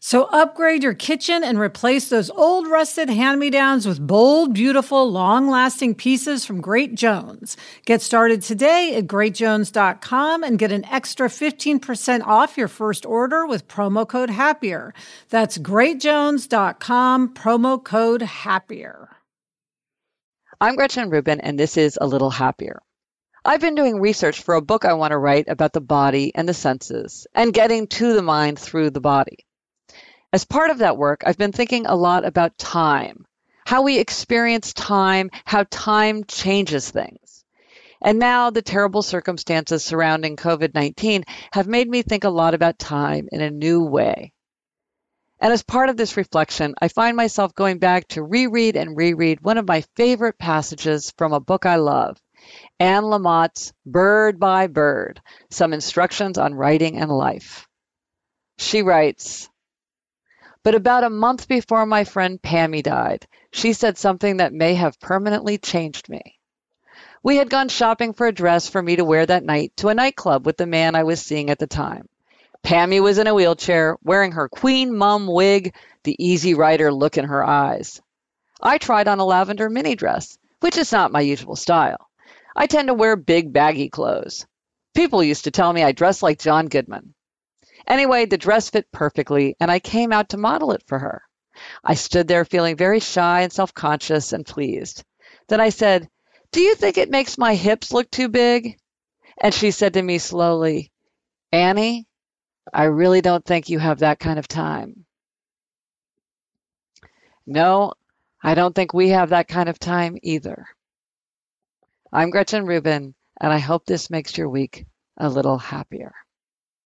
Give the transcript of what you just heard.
So upgrade your kitchen and replace those old rusted hand-me-downs with bold, beautiful, long-lasting pieces from Great Jones. Get started today at greatjones.com and get an extra 15% off your first order with promo code HAPPIER. That's greatjones.com, promo code HAPPIER. I'm Gretchen Rubin and this is A Little Happier. I've been doing research for a book I want to write about the body and the senses and getting to the mind through the body. As part of that work, I've been thinking a lot about time, how we experience time, how time changes things. And now the terrible circumstances surrounding COVID 19 have made me think a lot about time in a new way. And as part of this reflection, I find myself going back to reread and reread one of my favorite passages from a book I love, Anne Lamott's Bird by Bird Some Instructions on Writing and Life. She writes, but about a month before my friend Pammy died, she said something that may have permanently changed me. We had gone shopping for a dress for me to wear that night to a nightclub with the man I was seeing at the time. Pammy was in a wheelchair, wearing her Queen Mum wig, the easy rider look in her eyes. I tried on a lavender mini dress, which is not my usual style. I tend to wear big, baggy clothes. People used to tell me I dress like John Goodman. Anyway, the dress fit perfectly, and I came out to model it for her. I stood there feeling very shy and self conscious and pleased. Then I said, Do you think it makes my hips look too big? And she said to me slowly, Annie, I really don't think you have that kind of time. No, I don't think we have that kind of time either. I'm Gretchen Rubin, and I hope this makes your week a little happier.